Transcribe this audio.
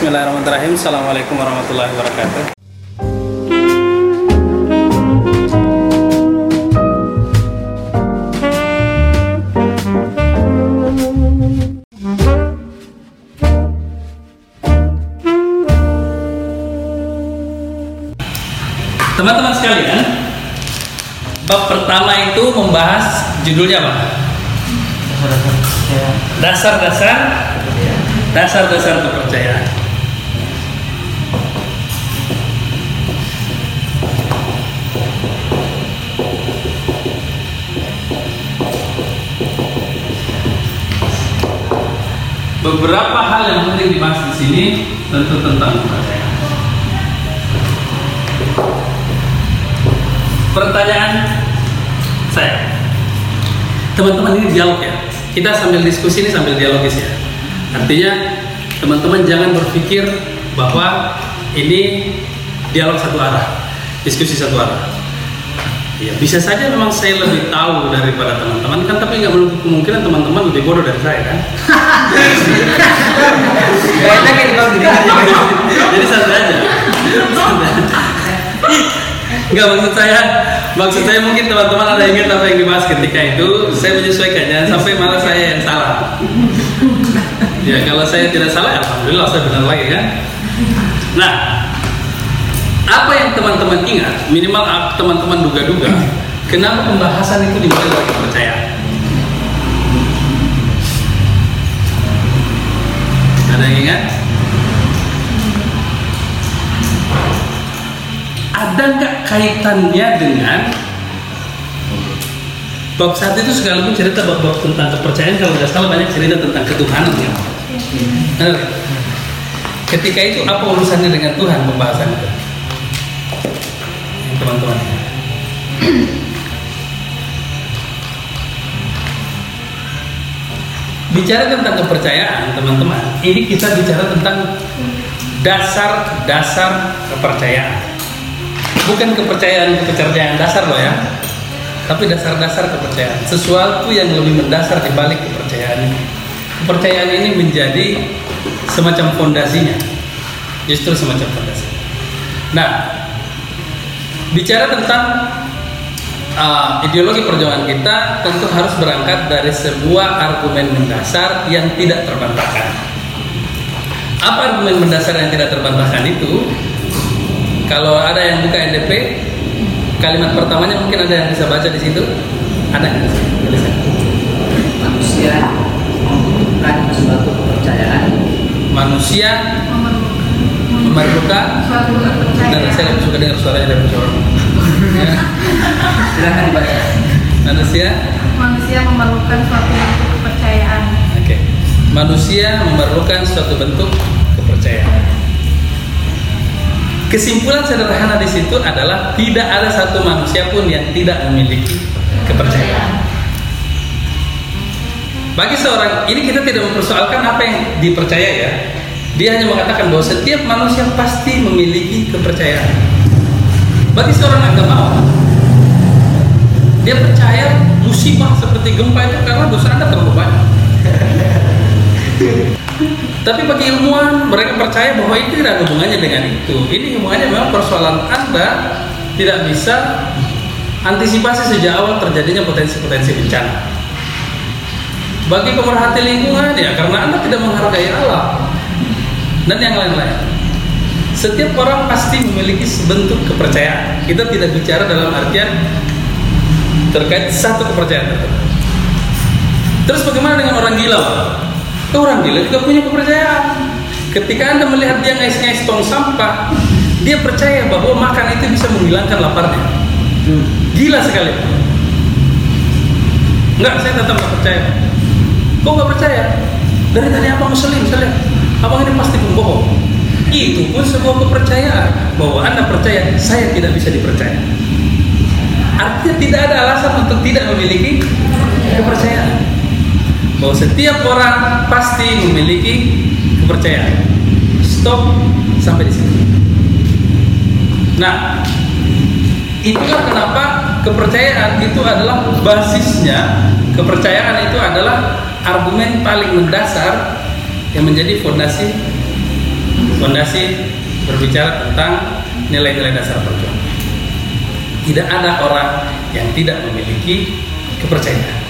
Bismillahirrahmanirrahim. Assalamualaikum warahmatullahi wabarakatuh. Teman-teman sekalian, bab pertama itu membahas judulnya apa? Dasar-dasar dasar-dasar kepercayaan. Beberapa hal yang penting dibahas di sini tentu tentang kepercayaan. Pertanyaan saya, teman-teman ini dialog ya. Kita sambil diskusi ini sambil dialogis ya. Artinya teman-teman jangan berpikir bahwa ini dialog satu arah, diskusi satu arah. Ya bisa saja memang saya lebih tahu daripada teman-teman kan, tapi nggak menutup kemungkinan teman-teman lebih bodoh dari saya kan. Jadi santai aja. Enggak maksud saya, maksud saya mungkin teman-teman ada ingat apa yang dibahas ketika itu, saya menyesuaikan jangan sampai malah saya yang salah. Ya kalau saya tidak salah, alhamdulillah saya benar lagi kan. Nah, apa yang teman-teman ingat, minimal teman-teman duga-duga, kenapa pembahasan itu dimulai dari kepercayaan? Ada yang ingat? Ada nggak kaitannya dengan bab saat itu sekalipun cerita bab-bab tentang kepercayaan kalau nggak salah banyak cerita tentang ketuhanan ya. Ketika itu apa urusannya dengan Tuhan pembahasan itu? Teman-teman. Bicara tentang kepercayaan, teman-teman, ini kita bicara tentang dasar-dasar kepercayaan. Bukan kepercayaan kepercayaan dasar loh ya, tapi dasar-dasar kepercayaan. Sesuatu yang lebih mendasar di balik kepercayaan ini. Kepercayaan ini menjadi semacam fondasinya, justru semacam fondasi. Nah, bicara tentang uh, ideologi perjuangan kita tentu harus berangkat dari sebuah argumen mendasar yang tidak terbantahkan. Apa argumen mendasar yang tidak terbantahkan itu? Kalau ada yang buka NDP, kalimat pertamanya mungkin ada yang bisa baca di situ. Ada yang bisa. Manusia membutuhkan suatu kepercayaan. Manusia kepercayaan. dan saya lebih suka dengar suaranya dari suara. Ya. Silakan dibaca. Manusia manusia memerlukan suatu bentuk kepercayaan. Oke. Manusia memerlukan suatu bentuk kepercayaan. Kesimpulan sederhana di situ adalah tidak ada satu manusia pun yang tidak memiliki kepercayaan. Bagi seorang ini kita tidak mempersoalkan apa yang dipercaya ya. Dia hanya mengatakan bahwa setiap manusia pasti memiliki kepercayaan. Bagi seorang agamawan, dia percaya musibah seperti gempa itu karena dosa Anda terlalu banyak. Tapi bagi ilmuwan mereka percaya bahwa itu tidak hubungannya dengan itu. Ini hubungannya memang persoalan Anda tidak bisa antisipasi sejak awal terjadinya potensi-potensi bencana. Bagi pemerhati lingkungan ya karena Anda tidak menghargai alam dan yang lain-lain. Setiap orang pasti memiliki sebentuk kepercayaan. Kita tidak bicara dalam artian terkait satu kepercayaan tertentu. Terus bagaimana dengan orang gila? Orang gila juga punya kepercayaan. Ketika Anda melihat dia ngais-ngais tong sampah, dia percaya bahwa makan itu bisa menghilangkan laparnya. Gila sekali. Enggak, saya tetap nggak percaya. Kok nggak percaya? Dari tadi apa muslim, saya lihat. Abang ini pasti pembohong. Itu pun sebuah kepercayaan bahwa Anda percaya, saya tidak bisa dipercaya. Artinya tidak ada alasan untuk tidak memiliki kepercayaan bahwa setiap orang pasti memiliki kepercayaan. Stop sampai di sini. Nah, itulah kenapa kepercayaan itu adalah basisnya. Kepercayaan itu adalah argumen paling mendasar yang menjadi fondasi Fondasi berbicara tentang nilai-nilai dasar perjuangan. Tidak ada orang yang tidak memiliki kepercayaan.